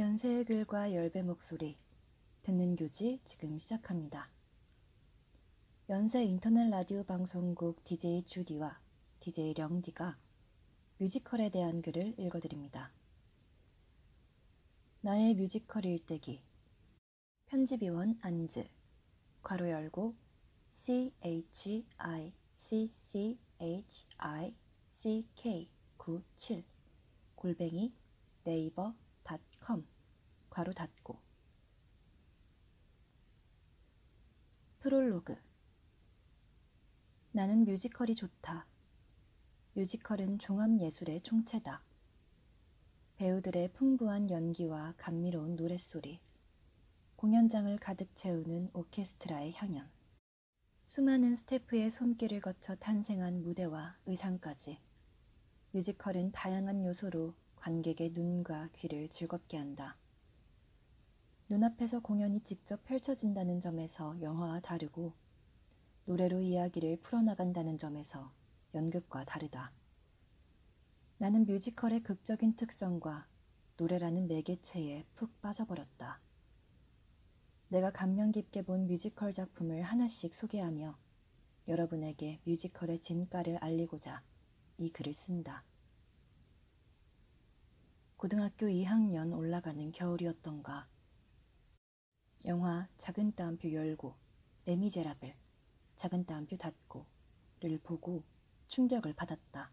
연세의 글과 열배 목소리 듣는 교지 지금 시작합니다. 연세 인터넷 라디오 방송국 DJ 주디와 DJ 령디가 뮤지컬에 대한 글을 읽어드립니다. 나의 뮤지컬 일대기 편집위원 안즈 괄호 열고 C H I C C H I C K 97 골뱅이 네이버 닷컴 괄호 닫고 프롤로그 나는 뮤지컬이 좋다. 뮤지컬은 종합예술의 총체다. 배우들의 풍부한 연기와 감미로운 노랫소리, 공연장을 가득 채우는 오케스트라의 향연, 수많은 스태프의 손길을 거쳐 탄생한 무대와 의상까지 뮤지컬은 다양한 요소로 관객의 눈과 귀를 즐겁게 한다. 눈앞에서 공연이 직접 펼쳐진다는 점에서 영화와 다르고 노래로 이야기를 풀어나간다는 점에서 연극과 다르다. 나는 뮤지컬의 극적인 특성과 노래라는 매개체에 푹 빠져버렸다. 내가 감명 깊게 본 뮤지컬 작품을 하나씩 소개하며 여러분에게 뮤지컬의 진가를 알리고자 이 글을 쓴다. 고등학교 2학년 올라가는 겨울이었던가. 영화 작은 따옴표 열고 레미제라벨 작은 따옴표 닫고를 보고 충격을 받았다.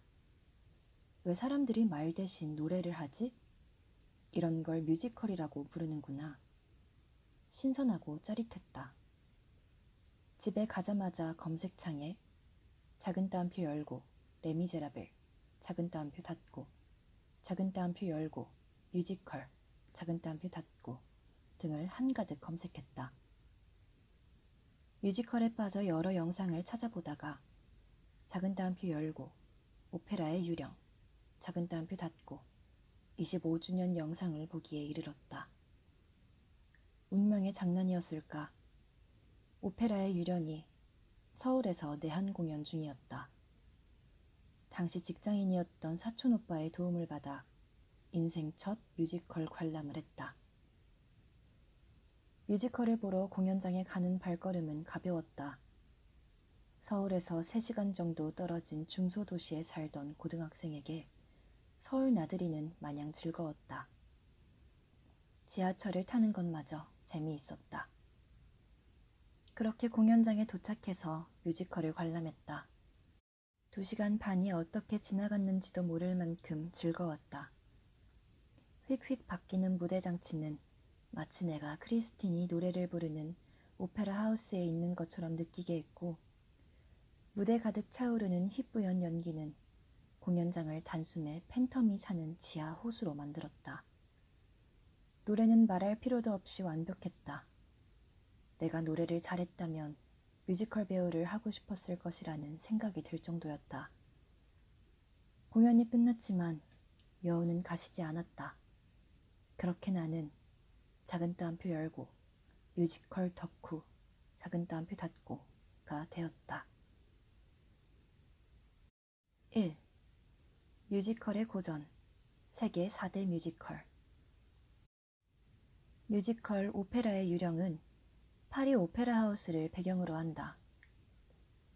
왜 사람들이 말 대신 노래를 하지? 이런 걸 뮤지컬이라고 부르는구나. 신선하고 짜릿했다. 집에 가자마자 검색창에 작은 따옴표 열고 레미제라블 작은 따옴표 닫고 작은 따옴표 열고 뮤지컬 작은 따옴표 닫고 등을 한가득 검색했다. 뮤지컬에 빠져 여러 영상을 찾아보다가 작은 따옴표 열고 오페라의 유령 작은 따옴표 닫고 25주년 영상을 보기에 이르렀다. 운명의 장난이었을까? 오페라의 유령이 서울에서 내한 공연 중이었다. 당시 직장인이었던 사촌 오빠의 도움을 받아 인생 첫 뮤지컬 관람을 했다. 뮤지컬을 보러 공연장에 가는 발걸음은 가벼웠다. 서울에서 3시간 정도 떨어진 중소도시에 살던 고등학생에게 서울 나들이는 마냥 즐거웠다. 지하철을 타는 것마저 재미있었다. 그렇게 공연장에 도착해서 뮤지컬을 관람했다. 두 시간 반이 어떻게 지나갔는지도 모를 만큼 즐거웠다. 휙휙 바뀌는 무대 장치는 마치 내가 크리스틴이 노래를 부르는 오페라 하우스에 있는 것처럼 느끼게 했고, 무대 가득 차오르는 희뿌연 연기는 공연장을 단숨에 팬텀이 사는 지하 호수로 만들었다. 노래는 말할 필요도 없이 완벽했다. 내가 노래를 잘했다면 뮤지컬 배우를 하고 싶었을 것이라는 생각이 들 정도였다. 공연이 끝났지만 여우는 가시지 않았다. 그렇게 나는 작은 따옴표 열고 뮤지컬 덕후 작은 따옴표 닫고가 되었다. 1. 뮤지컬의 고전 세계 4대 뮤지컬 뮤지컬 오페라의 유령은 파리 오페라 하우스를 배경으로 한다.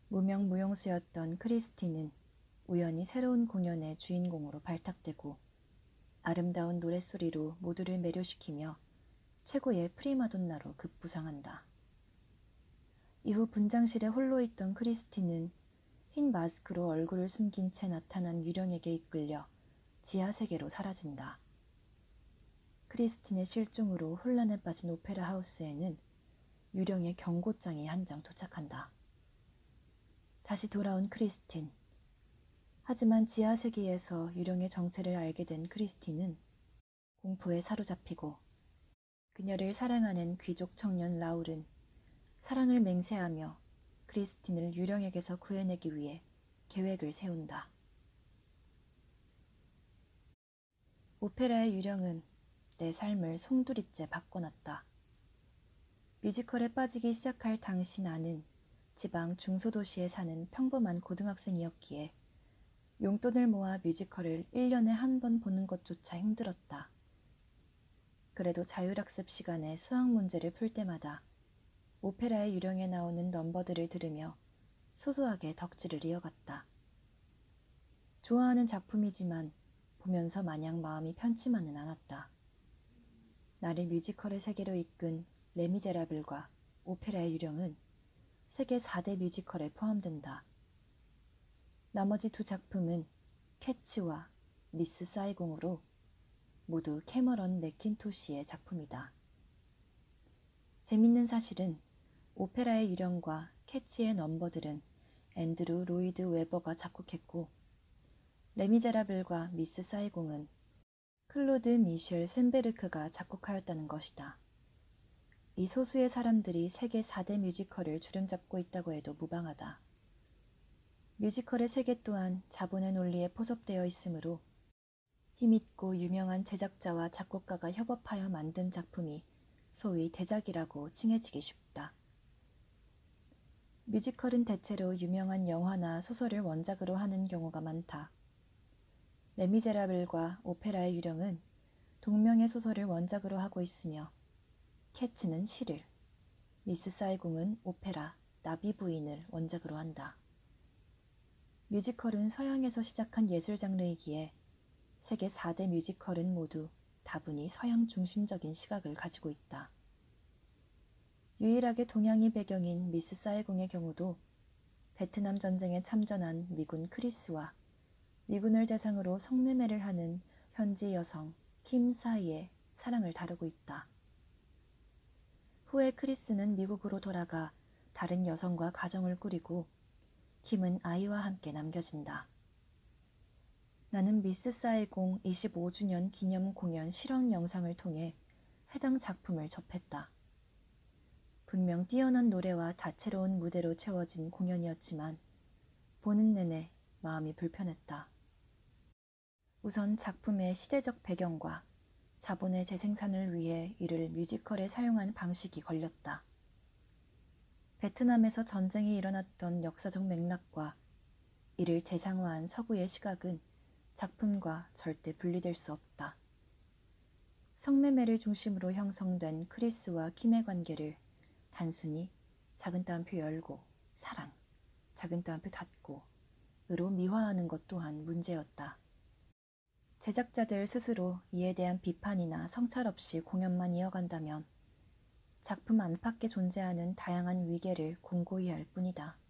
무명 무용수였던 크리스틴은 우연히 새로운 공연의 주인공으로 발탁되고 아름다운 노랫소리로 모두를 매료시키며 최고의 프리마돈나로 급부상한다. 이후 분장실에 홀로 있던 크리스틴은 흰 마스크로 얼굴을 숨긴 채 나타난 유령에게 이끌려 지하 세계로 사라진다. 크리스틴의 실종으로 혼란에 빠진 오페라 하우스에는 유령의 경고장이 한 장 도착한다. 다시 돌아온 크리스틴. 하지만 지하 세계에서 유령의 정체를 알게 된 크리스틴은 공포에 사로잡히고 그녀를 사랑하는 귀족 청년 라울은 사랑을 맹세하며 크리스틴을 유령에게서 구해내기 위해 계획을 세운다. 오페라의 유령은 내 삶을 송두리째 바꿔놨다. 뮤지컬에 빠지기 시작할 당시 나는 지방 중소도시에 사는 평범한 고등학생이었기에 용돈을 모아 뮤지컬을 1년에 한 번 보는 것조차 힘들었다. 그래도 자율학습 시간에 수학 문제를 풀 때마다 오페라의 유령에 나오는 넘버들을 들으며 소소하게 덕질을 이어갔다. 좋아하는 작품이지만 보면서 마냥 마음이 편치만은 않았다. 나를 뮤지컬의 세계로 이끈 레미제라블과 오페라의 유령은 세계 4대 뮤지컬에 포함된다. 나머지 두 작품은 캣츠와 미스 사이공으로 모두 캐머런 맥킨토시의 작품이다. 재밌는 사실은 오페라의 유령과 캣츠의 넘버들은 앤드루 로이드 웨버가 작곡했고 레미제라블과 미스 사이공은 클로드 미셸 쇤베르크가 작곡하였다는 것이다. 이 소수의 사람들이 세계 4대 뮤지컬을 주름잡고 있다고 해도 무방하다. 뮤지컬의 세계 또한 자본의 논리에 포섭되어 있으므로 힘있고 유명한 제작자와 작곡가가 협업하여 만든 작품이 소위 대작이라고 칭해지기 쉽다. 뮤지컬은 대체로 유명한 영화나 소설을 원작으로 하는 경우가 많다. 레미제라블과 오페라의 유령은 동명의 소설을 원작으로 하고 있으며 캐츠는 시를, 미스 사이공은 오페라, 나비 부인을 원작으로 한다. 뮤지컬은 서양에서 시작한 예술 장르이기에 세계 4대 뮤지컬은 모두 다분히 서양 중심적인 시각을 가지고 있다. 유일하게 동양이 배경인 미스 사이공의 경우도 베트남 전쟁에 참전한 미군 크리스와 미군을 대상으로 성매매를 하는 현지 여성 킴 사이의 사랑을 다루고 있다. 후에 크리스는 미국으로 돌아가 다른 여성과 가정을 꾸리고 킴은 아이와 함께 남겨진다. 나는 미스 사이공 25주년 기념 공연 실황 영상을 통해 해당 작품을 접했다. 분명 뛰어난 노래와 다채로운 무대로 채워진 공연이었지만 보는 내내 마음이 불편했다. 우선 작품의 시대적 배경과 자본의 재생산을 위해 이를 뮤지컬에 사용한 방식이 걸렸다. 베트남에서 전쟁이 일어났던 역사적 맥락과 이를 대상화한 서구의 시각은 작품과 절대 분리될 수 없다. 성매매를 중심으로 형성된 크리스와 킴의 관계를 단순히 작은 따옴표 열고 사랑, 작은 따옴표 닫고 으로 미화하는 것 또한 문제였다. 제작자들 스스로 이에 대한 비판이나 성찰 없이 공연만 이어간다면 작품 안팎에 존재하는 다양한 위계를 공고히 할 뿐이다.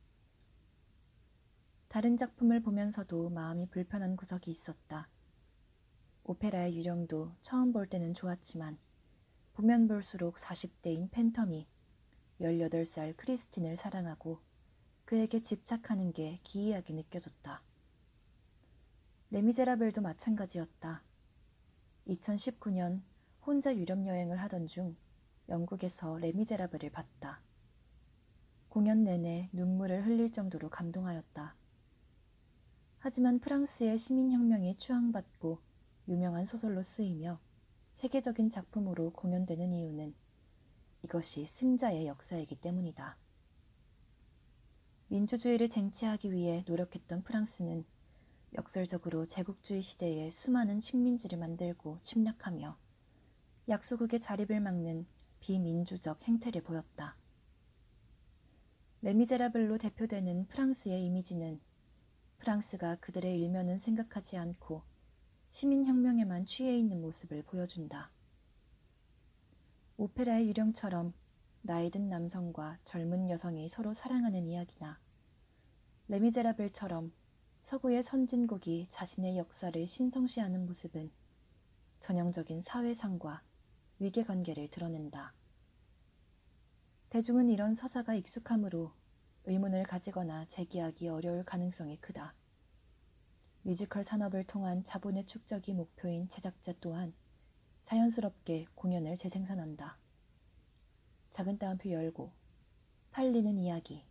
다른 작품을 보면서도 마음이 불편한 구석이 있었다. 오페라의 유령도 처음 볼 때는 좋았지만 보면 볼수록 40대인 팬텀이 18살 크리스틴을 사랑하고 그에게 집착하는 게 기이하게 느껴졌다. 레미제라벨도 마찬가지였다. 2019년 혼자 유럽 여행을 하던 중 영국에서 레미제라벨을 봤다. 공연 내내 눈물을 흘릴 정도로 감동하였다. 하지만 프랑스의 시민혁명이 추앙받고 유명한 소설로 쓰이며 세계적인 작품으로 공연되는 이유는 이것이 승자의 역사이기 때문이다. 민주주의를 쟁취하기 위해 노력했던 프랑스는 역설적으로 제국주의 시대에 수많은 식민지를 만들고 침략하며 약소국의 자립을 막는 비민주적 행태를 보였다. 레미제라블로 대표되는 프랑스의 이미지는 프랑스가 그들의 일면은 생각하지 않고 시민혁명에만 취해 있는 모습을 보여준다. 오페라의 유령처럼 나이 든 남성과 젊은 여성이 서로 사랑하는 이야기나 레미제라블처럼 서구의 선진국이 자신의 역사를 신성시하는 모습은 전형적인 사회상과 위계관계를 드러낸다. 대중은 이런 서사가 익숙하므로 의문을 가지거나 제기하기 어려울 가능성이 크다. 뮤지컬 산업을 통한 자본의 축적이 목표인 제작자 또한 자연스럽게 공연을 재생산한다. 작은 따옴표 열고 팔리는 이야기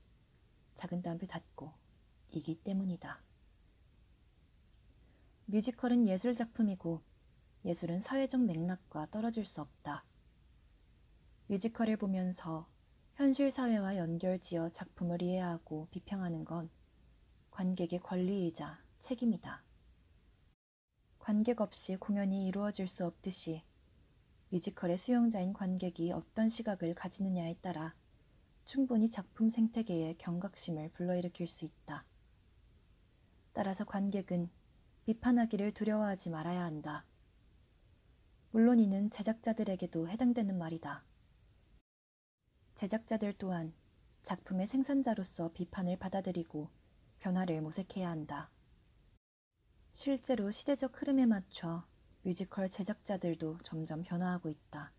작은 따옴표 닫고 이기 때문이다. 뮤지컬은 예술 작품이고 예술은 사회적 맥락과 떨어질 수 없다. 뮤지컬을 보면서 현실 사회와 연결지어 작품을 이해하고 비평하는 건 관객의 권리이자 책임이다. 관객 없이 공연이 이루어질 수 없듯이 뮤지컬의 수용자인 관객이 어떤 시각을 가지느냐에 따라 충분히 작품 생태계에 경각심을 불러일으킬 수 있다. 따라서 관객은 비판하기를 두려워하지 말아야 한다. 물론 이는 제작자들에게도 해당되는 말이다. 제작자들 또한 작품의 생산자로서 비판을 받아들이고 변화를 모색해야 한다. 실제로 시대적 흐름에 맞춰 뮤지컬 제작자들도 점점 변화하고 있다.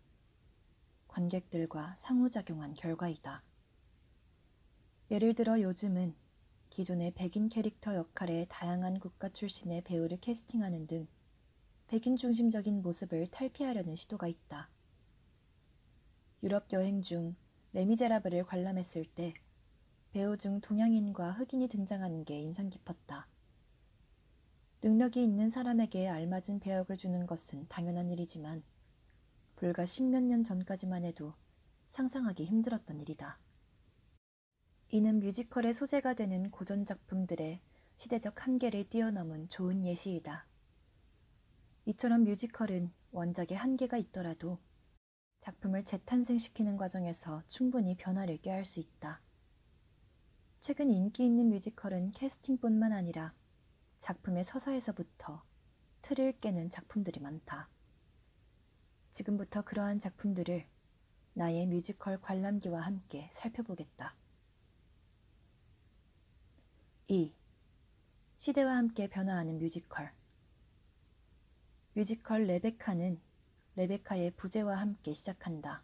관객들과 상호작용한 결과이다. 예를 들어 요즘은 기존의 백인 캐릭터 역할에 다양한 국가 출신의 배우를 캐스팅하는 등 백인 중심적인 모습을 탈피하려는 시도가 있다. 유럽 여행 중 레미제라블을 관람했을 때 배우 중 동양인과 흑인이 등장하는 게 인상 깊었다. 능력이 있는 사람에게 알맞은 배역을 주는 것은 당연한 일이지만 불과 십몇 년 전까지만 해도 상상하기 힘들었던 일이다. 이는 뮤지컬의 소재가 되는 고전 작품들의 시대적 한계를 뛰어넘은 좋은 예시이다. 이처럼 뮤지컬은 원작의 한계가 있더라도 작품을 재탄생시키는 과정에서 충분히 변화를 꾀할 수 있다. 최근 인기 있는 뮤지컬은 캐스팅뿐만 아니라 작품의 서사에서부터 틀을 깨는 작품들이 많다. 지금부터 그러한 작품들을 나의 뮤지컬 관람기와 함께 살펴보겠다. 2. 시대와 함께 변화하는 뮤지컬 뮤지컬 레베카는 레베카의 부재와 함께 시작한다.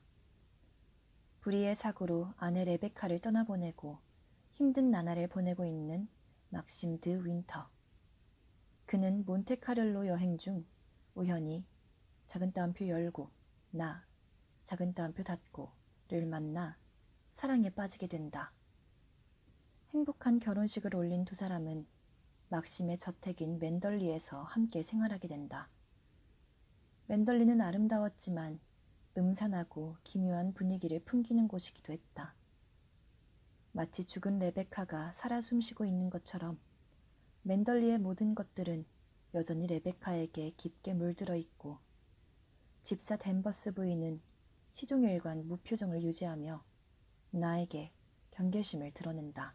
불의의 사고로 아내 레베카를 떠나보내고 힘든 나날을 보내고 있는 막심 드 윈터. 그는 몬테카를로 여행 중 우연히 작은 따옴표 열고 나 작은 따옴표 닫고를 만나 사랑에 빠지게 된다. 행복한 결혼식을 올린 두 사람은 막심의 저택인 맨덜리에서 함께 생활하게 된다. 맨덜리는 아름다웠지만 음산하고 기묘한 분위기를 풍기는 곳이기도 했다. 마치 죽은 레베카가 살아 숨쉬고 있는 것처럼 맨덜리의 모든 것들은 여전히 레베카에게 깊게 물들어 있고 집사 댄버스 부인은 시종일관 무표정을 유지하며 나에게 경계심을 드러낸다.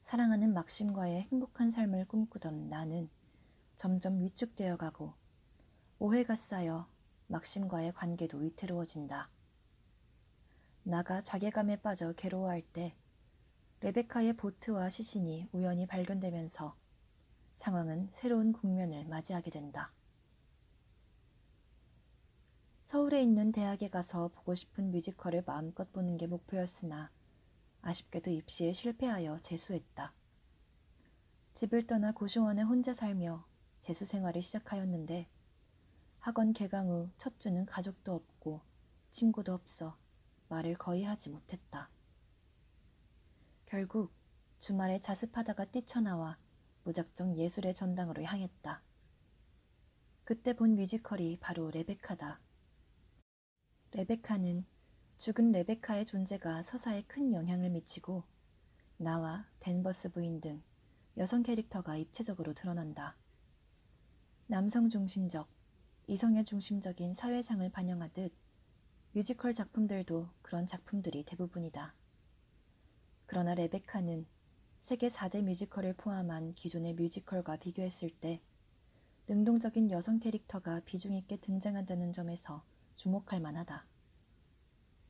사랑하는 막심과의 행복한 삶을 꿈꾸던 나는 점점 위축되어 가고 오해가 쌓여 막심과의 관계도 위태로워진다. 나가 자괴감에 빠져 괴로워할 때 레베카의 보트와 시신이 우연히 발견되면서 상황은 새로운 국면을 맞이하게 된다. 서울에 있는 대학에 가서 보고 싶은 뮤지컬을 마음껏 보는 게 목표였으나 아쉽게도 입시에 실패하여 재수했다. 집을 떠나 고시원에 혼자 살며 재수 생활을 시작하였는데 학원 개강 후 첫 주는 가족도 없고 친구도 없어 말을 거의 하지 못했다. 결국 주말에 자습하다가 뛰쳐나와 무작정 예술의 전당으로 향했다. 그때 본 뮤지컬이 바로 레베카다. 레베카는 죽은 레베카의 존재가 서사에 큰 영향을 미치고 나와 댄버스 부인 등 여성 캐릭터가 입체적으로 드러난다. 남성 중심적, 이성의 중심적인 사회상을 반영하듯 뮤지컬 작품들도 그런 작품들이 대부분이다. 그러나 레베카는 세계 4대 뮤지컬을 포함한 기존의 뮤지컬과 비교했을 때 능동적인 여성 캐릭터가 비중 있게 등장한다는 점에서 주목할 만하다.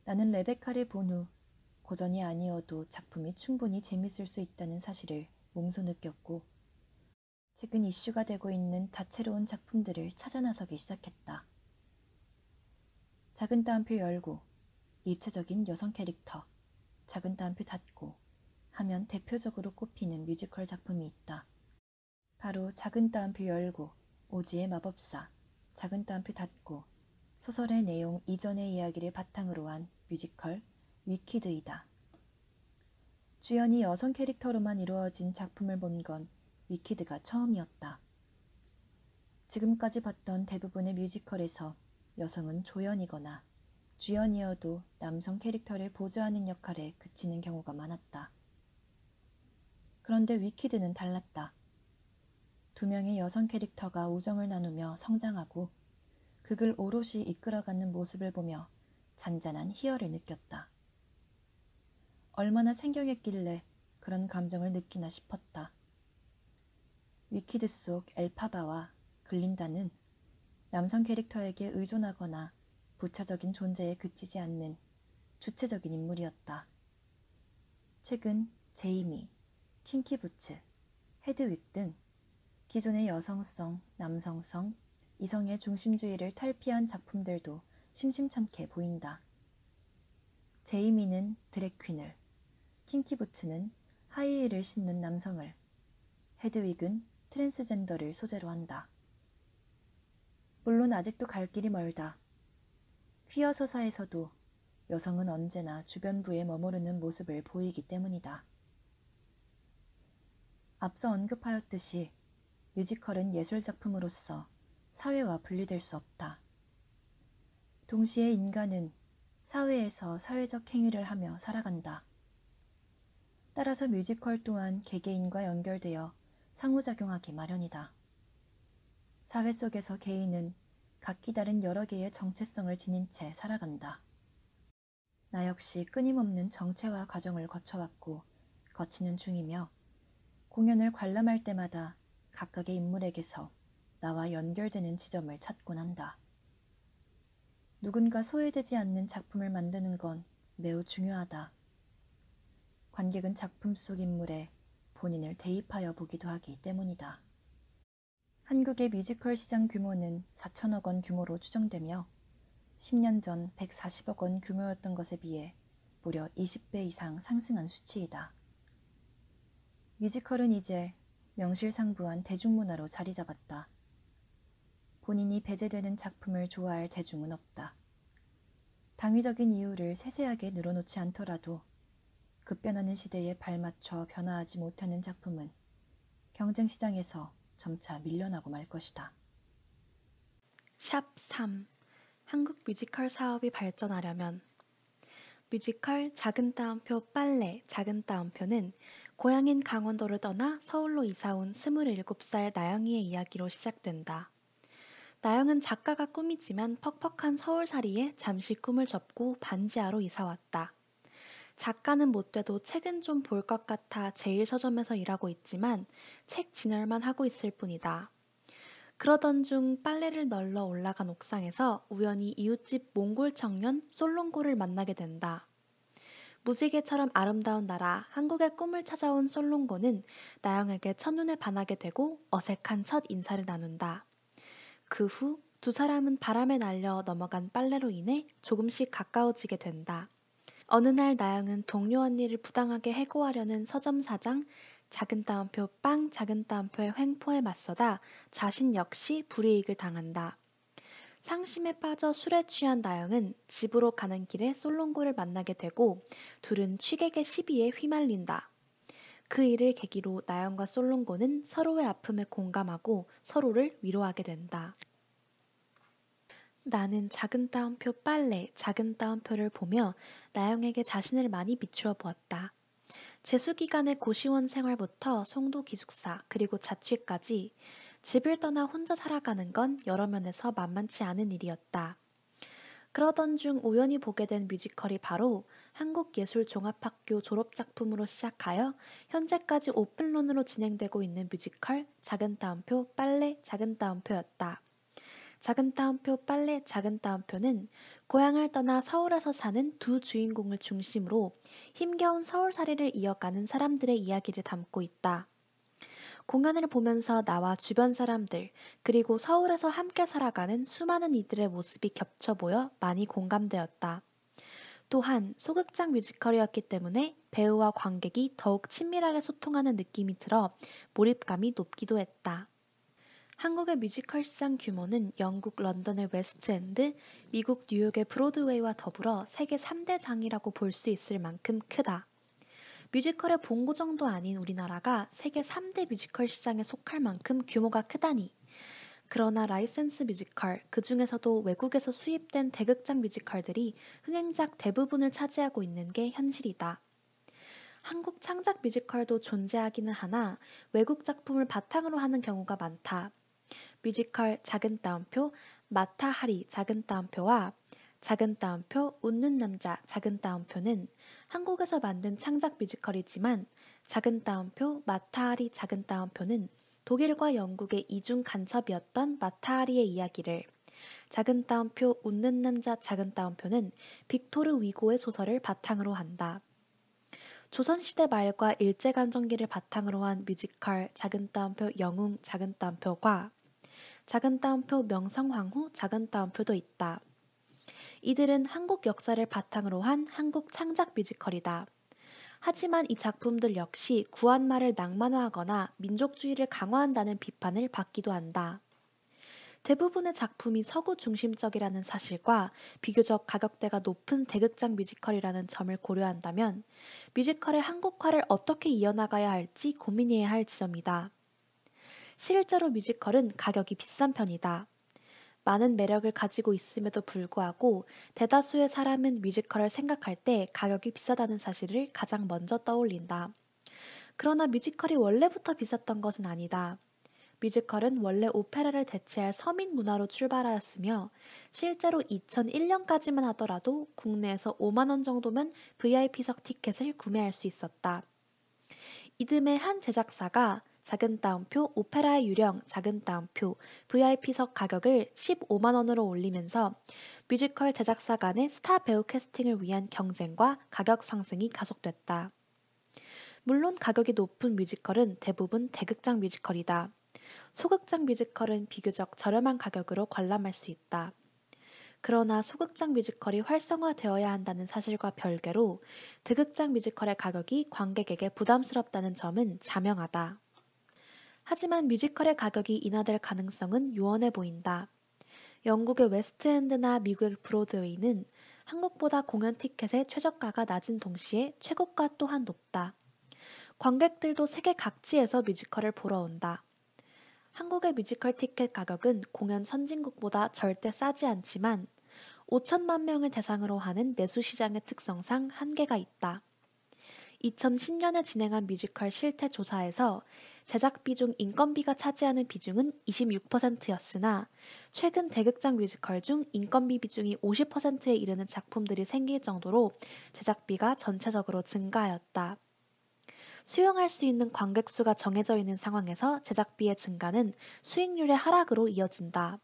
나는 레베카를 본 후 고전이 아니어도 작품이 충분히 재밌을 수 있다는 사실을 몸소 느꼈고 최근 이슈가 되고 있는 다채로운 작품들을 찾아 나서기 시작했다. 작은 따옴표 열고 입체적인 여성 캐릭터, 작은 따옴표 닫고 하면 대표적으로 꼽히는 뮤지컬 작품이 있다. 바로 작은 따옴표 열고 오즈의 마법사, 작은 따옴표 닫고 소설의 내용 이전의 이야기를 바탕으로 한 뮤지컬 위키드이다. 주연이 여성 캐릭터로만 이루어진 작품을 본 건 위키드가 처음이었다. 지금까지 봤던 대부분의 뮤지컬에서 여성은 조연이거나 주연이어도 남성 캐릭터를 보조하는 역할에 그치는 경우가 많았다. 그런데 위키드는 달랐다. 두 명의 여성 캐릭터가 우정을 나누며 성장하고 극을 오롯이 이끌어가는 모습을 보며 잔잔한 희열을 느꼈다. 얼마나 생경했길래 그런 감정을 느끼나 싶었다. 위키드 속 엘파바와 글린다는 남성 캐릭터에게 의존하거나 부차적인 존재에 그치지 않는 주체적인 인물이었다. 최근 제이미, 킹키부츠, 헤드윅 등 기존의 여성성, 남성성, 이성의 중심주의를 탈피한 작품들도 심심찮게 보인다. 제이미는 드래퀸을, 킹키부츠는 하이힐을 신는 남성을, 헤드윅은 트랜스젠더를 소재로 한다. 물론 아직도 갈 길이 멀다. 퀴어 서사에서도 여성은 언제나 주변부에 머무르는 모습을 보이기 때문이다. 앞서 언급하였듯이 뮤지컬은 예술작품으로서 사회와 분리될 수 없다. 동시에 인간은 사회에서 사회적 행위를 하며 살아간다. 따라서 뮤지컬 또한 개개인과 연결되어 상호작용하기 마련이다. 사회 속에서 개인은 각기 다른 여러 개의 정체성을 지닌 채 살아간다. 나 역시 끊임없는 정체화 과정을 거쳐왔고 거치는 중이며 공연을 관람할 때마다 각각의 인물에게서 나와 연결되는 지점을 찾곤 한다. 누군가 소외되지 않는 작품을 만드는 건 매우 중요하다. 관객은 작품 속 인물에 본인을 대입하여 보기도 하기 때문이다. 한국의 뮤지컬 시장 규모는 4천억 원 규모로 추정되며 10년 전 140억 원 규모였던 것에 비해 무려 20배 이상 상승한 수치이다. 뮤지컬은 이제 명실상부한 대중문화로 자리 잡았다. 본인이 배제되는 작품을 좋아할 대중은 없다. 당위적인 이유를 세세하게 늘어놓지 않더라도 급변하는 시대에 발맞춰 변화하지 못하는 작품은 경쟁 시장에서 점차 밀려나고 말 것이다. 샵 3. 한국 뮤지컬 사업이 발전하려면 뮤지컬 작은 따옴표 빨래 작은 따옴표는 고향인 강원도를 떠나 서울로 이사온 27살 나영이의 이야기로 시작된다. 나영은 작가가 꿈이지만 퍽퍽한 서울살이에 잠시 꿈을 접고 반지하로 이사왔다. 작가는 못 돼도 책은 좀 볼 것 같아 제일 서점에서 일하고 있지만 책 진열만 하고 있을 뿐이다. 그러던 중 빨래를 널러 올라간 옥상에서 우연히 이웃집 몽골 청년 솔롱고를 만나게 된다. 무지개처럼 아름다운 나라 한국의 꿈을 찾아온 솔롱고는 나영에게 첫눈에 반하게 되고 어색한 첫 인사를 나눈다. 그 후 두 사람은 바람에 날려 넘어간 빨래로 인해 조금씩 가까워지게 된다. 어느 날 나영은 동료 언니를 부당하게 해고하려는 서점 사장 작은 따옴표 빵 작은 따옴표의 횡포에 맞서다 자신 역시 불이익을 당한다. 상심에 빠져 술에 취한 나영은 집으로 가는 길에 솔롱고를 만나게 되고 둘은 취객의 시비에 휘말린다. 그 일을 계기로 나영과 솔롱고는 서로의 아픔에 공감하고 서로를 위로하게 된다. 나는 작은 따옴표 빨래, 작은 따옴표를 보며 나영에게 자신을 많이 비추어 보았다. 재수 기간의 고시원 생활부터 송도 기숙사 그리고 자취까지 집을 떠나 혼자 살아가는 건 여러 면에서 만만치 않은 일이었다. 그러던 중 우연히 보게 된 뮤지컬이 바로 한국예술종합학교 졸업작품으로 시작하여 현재까지 오픈런으로 진행되고 있는 뮤지컬 작은 따옴표 빨래 작은 따옴표였다. 작은 따옴표 빨래 작은 따옴표는 고향을 떠나 서울에서 사는 두 주인공을 중심으로 힘겨운 서울살이를 이어가는 사람들의 이야기를 담고 있다. 공연을 보면서 나와 주변 사람들, 그리고 서울에서 함께 살아가는 수많은 이들의 모습이 겹쳐 보여 많이 공감되었다. 또한 소극장 뮤지컬이었기 때문에 배우와 관객이 더욱 친밀하게 소통하는 느낌이 들어 몰입감이 높기도 했다. 한국의 뮤지컬 시장 규모는 영국 런던의 웨스트엔드, 미국 뉴욕의 브로드웨이와 더불어 세계 3대 시장이라고 볼 수 있을 만큼 크다. 뮤지컬의 본고장도 아닌 우리나라가 세계 3대 뮤지컬 시장에 속할 만큼 규모가 크다니. 그러나 라이센스 뮤지컬, 그 중에서도 외국에서 수입된 대극장 뮤지컬들이 흥행작 대부분을 차지하고 있는 게 현실이다. 한국 창작 뮤지컬도 존재하기는 하나 외국 작품을 바탕으로 하는 경우가 많다. 뮤지컬 작은 따옴표 마타 하리 작은 따옴표와 작은 따옴표 웃는 남자 작은 따옴표는 한국에서 만든 창작 뮤지컬이지만 작은 따옴표 마타 하리 작은 따옴표는 독일과 영국의 이중 간첩이었던 마타 하리의 이야기를 작은 따옴표 웃는 남자 작은 따옴표는 빅토르 위고의 소설을 바탕으로 한다. 조선시대 말과 일제감정기를 바탕으로 한 뮤지컬 작은 따옴표 영웅 작은 따옴표과 작은 따옴표 명성황후 작은 따옴표도 있다. 이들은 한국 역사를 바탕으로 한 한국 창작 뮤지컬이다. 하지만 이 작품들 역시 구한말을 낭만화하거나 민족주의를 강화한다는 비판을 받기도 한다. 대부분의 작품이 서구 중심적이라는 사실과 비교적 가격대가 높은 대극장 뮤지컬이라는 점을 고려한다면 뮤지컬의 한국화를 어떻게 이어나가야 할지 고민해야 할 지점이다. 실제로 뮤지컬은 가격이 비싼 편이다. 많은 매력을 가지고 있음에도 불구하고 대다수의 사람은 뮤지컬을 생각할 때 가격이 비싸다는 사실을 가장 먼저 떠올린다. 그러나 뮤지컬이 원래부터 비쌌던 것은 아니다. 뮤지컬은 원래 오페라를 대체할 서민 문화로 출발하였으며 실제로 2001년까지만 하더라도 국내에서 5만 원 정도면 VIP석 티켓을 구매할 수 있었다. 이듬해 한 제작사가 작은 따옴표 오페라의 유령 작은 따옴표 VIP석 가격을 15만 원으로 올리면서 뮤지컬 제작사 간의 스타 배우 캐스팅을 위한 경쟁과 가격 상승이 가속됐다. 물론 가격이 높은 뮤지컬은 대부분 대극장 뮤지컬이다. 소극장 뮤지컬은 비교적 저렴한 가격으로 관람할 수 있다. 그러나 소극장 뮤지컬이 활성화되어야 한다는 사실과 별개로 대극장 뮤지컬의 가격이 관객에게 부담스럽다는 점은 자명하다. 하지만 뮤지컬의 가격이 인하될 가능성은 요원해 보인다. 영국의 웨스트엔드나 미국의 브로드웨이는 한국보다 공연 티켓의 최저가가 낮은 동시에 최고가 또한 높다. 관객들도 세계 각지에서 뮤지컬을 보러 온다. 한국의 뮤지컬 티켓 가격은 공연 선진국보다 절대 싸지 않지만 5천만 명을 대상으로 하는 내수 시장의 특성상 한계가 있다. 2010년에 진행한 뮤지컬 실태 조사에서 제작비 중 인건비가 차지하는 비중은 26%였으나 최근 대극장 뮤지컬 중 인건비 비중이 50%에 이르는 작품들이 생길 정도로 제작비가 전체적으로 증가하였다. 수용할 수 있는 관객 수가 정해져 있는 상황에서 제작비의 증가는 수익률의 하락으로 이어진다.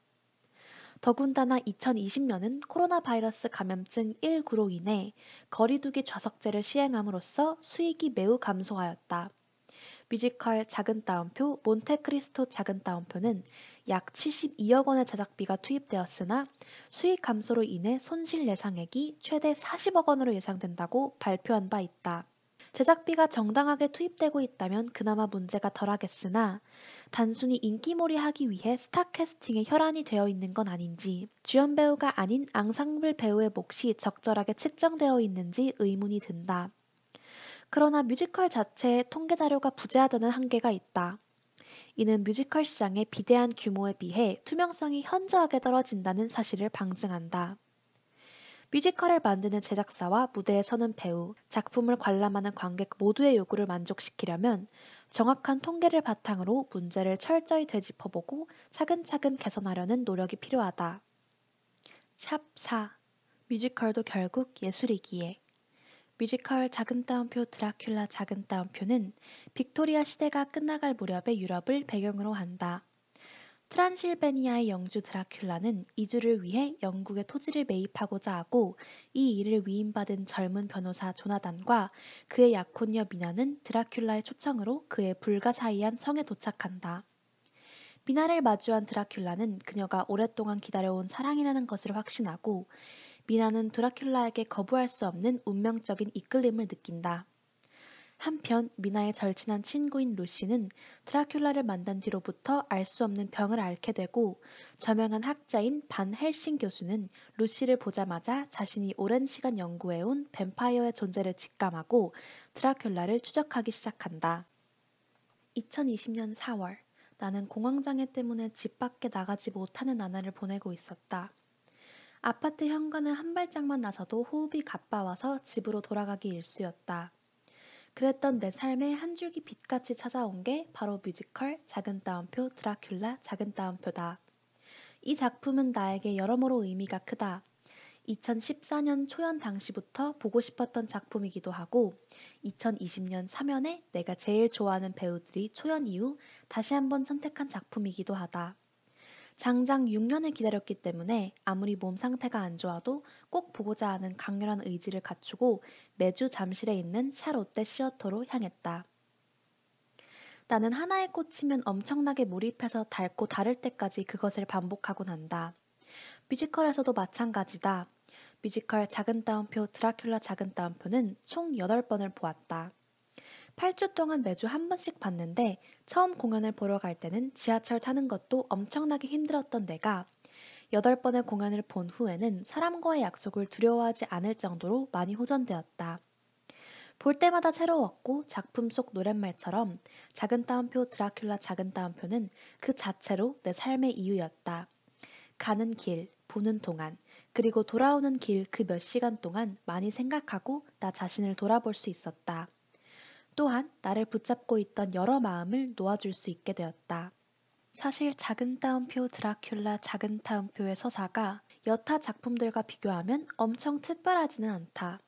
더군다나 2020년은 코로나 바이러스 감염증 19로 인해 거리두기 좌석제를 시행함으로써 수익이 매우 감소하였다. 뮤지컬 작은 따옴표 몬테크리스토 작은 따옴표는 약 72억 원의 제작비가 투입되었으나 수익 감소로 인해 손실 예상액이 최대 40억 원으로 예상된다고 발표한 바 있다. 제작비가 정당하게 투입되고 있다면 그나마 문제가 덜하겠으나 단순히 인기몰이 하기 위해 스타 캐스팅에 혈안이 되어 있는 건 아닌지 주연 배우가 아닌 앙상블 배우의 몫이 적절하게 측정되어 있는지 의문이 든다. 그러나 뮤지컬 자체의 통계 자료가 부재하다는 한계가 있다. 이는 뮤지컬 시장의 비대한 규모에 비해 투명성이 현저하게 떨어진다는 사실을 방증한다. 뮤지컬을 만드는 제작사와 무대에 서는 배우, 작품을 관람하는 관객 모두의 요구를 만족시키려면 정확한 통계를 바탕으로 문제를 철저히 되짚어보고 차근차근 개선하려는 노력이 필요하다. 샵 4. 뮤지컬도 결국 예술이기에. 뮤지컬 작은 따옴표 드라큘라 작은 따옴표는 빅토리아 시대가 끝나갈 무렵의 유럽을 배경으로 한다. 트란실베니아의 영주 드라큘라는 이주를 위해 영국의 토지를 매입하고자 하고 이 일을 위임받은 젊은 변호사 조나단과 그의 약혼녀 미나는 드라큘라의 초청으로 그의 불가사의한 성에 도착한다. 미나를 마주한 드라큘라는 그녀가 오랫동안 기다려온 사랑이라는 것을 확신하고 미나는 드라큘라에게 거부할 수 없는 운명적인 이끌림을 느낀다. 한편 미나의 절친한 친구인 루시는 드라큘라를 만난 뒤로부터 알 수 없는 병을 앓게 되고 저명한 학자인 반 헬싱 교수는 루시를 보자마자 자신이 오랜 시간 연구해온 뱀파이어의 존재를 직감하고 드라큘라를 추적하기 시작한다. 2020년 4월 나는 공황장애 때문에 집 밖에 나가지 못하는 나날을 보내고 있었다. 아파트 현관을 한 발짝만 나서도 호흡이 가빠와서 집으로 돌아가기 일쑤였다. 그랬던 내 삶에 한 줄기 빛같이 찾아온 게 바로 뮤지컬 작은 따옴표 드라큘라 작은 따옴표다. 이 작품은 나에게 여러모로 의미가 크다. 2014년 초연 당시부터 보고 싶었던 작품이기도 하고 2020년 3연에 내가 제일 좋아하는 배우들이 초연 이후 다시 한번 선택한 작품이기도 하다. 장장 6년을 기다렸기 때문에 아무리 몸 상태가 안 좋아도 꼭 보고자 하는 강렬한 의지를 갖추고 매주 잠실에 있는 샤롯데 시어터로 향했다. 나는 하나에 꽂히면 엄청나게 몰입해서 닳고 다를 때까지 그것을 반복하곤 한다. 뮤지컬에서도 마찬가지다. 뮤지컬 작은 따옴표 드라큘라 작은 따옴표는 총 8번을 보았다. 8주 동안 매주 한 번씩 봤는데 처음 공연을 보러 갈 때는 지하철 타는 것도 엄청나게 힘들었던 내가 8번의 공연을 본 후에는 사람과의 약속을 두려워하지 않을 정도로 많이 호전되었다. 볼 때마다 새로웠고 작품 속 노랫말처럼 작은 따옴표 드라큘라 작은 따옴표는 그 자체로 내 삶의 이유였다. 가는 길, 보는 동안, 그리고 돌아오는 길 그 몇 시간 동안 많이 생각하고 나 자신을 돌아볼 수 있었다. 또한 나를 붙잡고 있던 여러 마음을 놓아줄 수 있게 되었다. 사실 작은 따옴표 드라큘라 작은 따옴표의 서사가 여타 작품들과 비교하면 엄청 특별하지는 않다.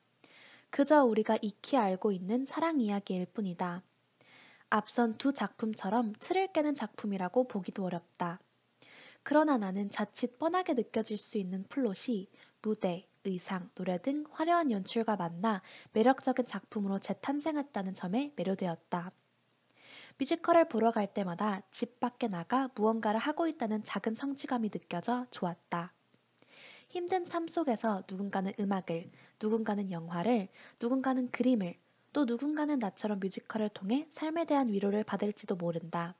그저 우리가 익히 알고 있는 사랑 이야기일 뿐이다. 앞선 두 작품처럼 틀을 깨는 작품이라고 보기도 어렵다. 그러나 나는 자칫 뻔하게 느껴질 수 있는 플롯이 무대, 의상, 노래 등 화려한 연출과 만나 매력적인 작품으로 재탄생했다는 점에 매료되었다. 뮤지컬을 보러 갈 때마다 집 밖에 나가 무언가를 하고 있다는 작은 성취감이 느껴져 좋았다. 힘든 삶 속에서 누군가는 음악을, 누군가는 영화를, 누군가는 그림을, 또 누군가는 나처럼 뮤지컬을 통해 삶에 대한 위로를 받을지도 모른다.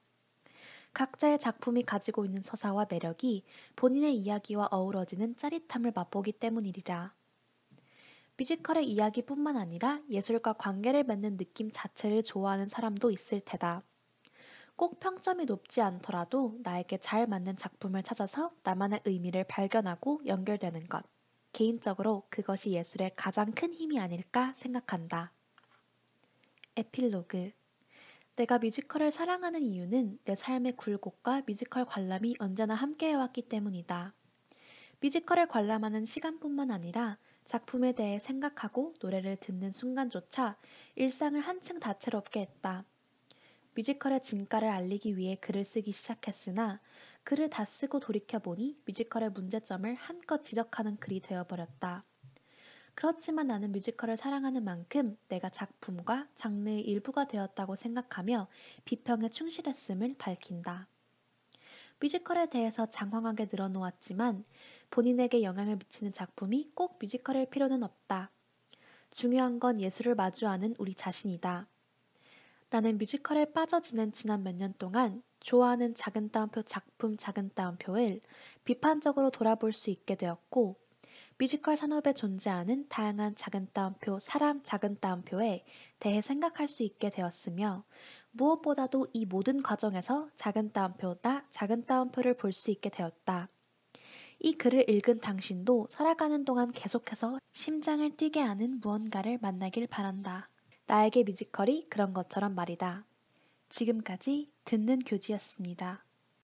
각자의 작품이 가지고 있는 서사와 매력이 본인의 이야기와 어우러지는 짜릿함을 맛보기 때문이리라. 뮤지컬의 이야기뿐만 아니라 예술과 관계를 맺는 느낌 자체를 좋아하는 사람도 있을 테다. 꼭 평점이 높지 않더라도 나에게 잘 맞는 작품을 찾아서 나만의 의미를 발견하고 연결되는 것. 개인적으로 그것이 예술의 가장 큰 힘이 아닐까 생각한다. 에필로그 내가 뮤지컬을 사랑하는 이유는 내 삶의 굴곡과 뮤지컬 관람이 언제나 함께해왔기 때문이다. 뮤지컬을 관람하는 시간뿐만 아니라 작품에 대해 생각하고 노래를 듣는 순간조차 일상을 한층 다채롭게 했다. 뮤지컬의 진가를 알리기 위해 글을 쓰기 시작했으나 글을 다 쓰고 돌이켜보니 뮤지컬의 문제점을 한껏 지적하는 글이 되어버렸다. 그렇지만 나는 뮤지컬을 사랑하는 만큼 내가 작품과 장르의 일부가 되었다고 생각하며 비평에 충실했음을 밝힌다. 뮤지컬에 대해서 장황하게 늘어놓았지만 본인에게 영향을 미치는 작품이 꼭 뮤지컬일 필요는 없다. 중요한 건 예술을 마주하는 우리 자신이다. 나는 뮤지컬에 빠져 지낸 지난 몇 년 동안 좋아하는 작은 따옴표 작품 작은 따옴표를 비판적으로 돌아볼 수 있게 되었고 뮤지컬 산업에 존재하는 다양한 작은 따옴표, 사람 작은 따옴표에 대해 생각할 수 있게 되었으며 무엇보다도 이 모든 과정에서 작은 따옴표, 나 작은 따옴표를 볼 수 있게 되었다. 이 글을 읽은 당신도 살아가는 동안 계속해서 심장을 뛰게 하는 무언가를 만나길 바란다. 나에게 뮤지컬이 그런 것처럼 말이다. 지금까지 듣는 교지였습니다.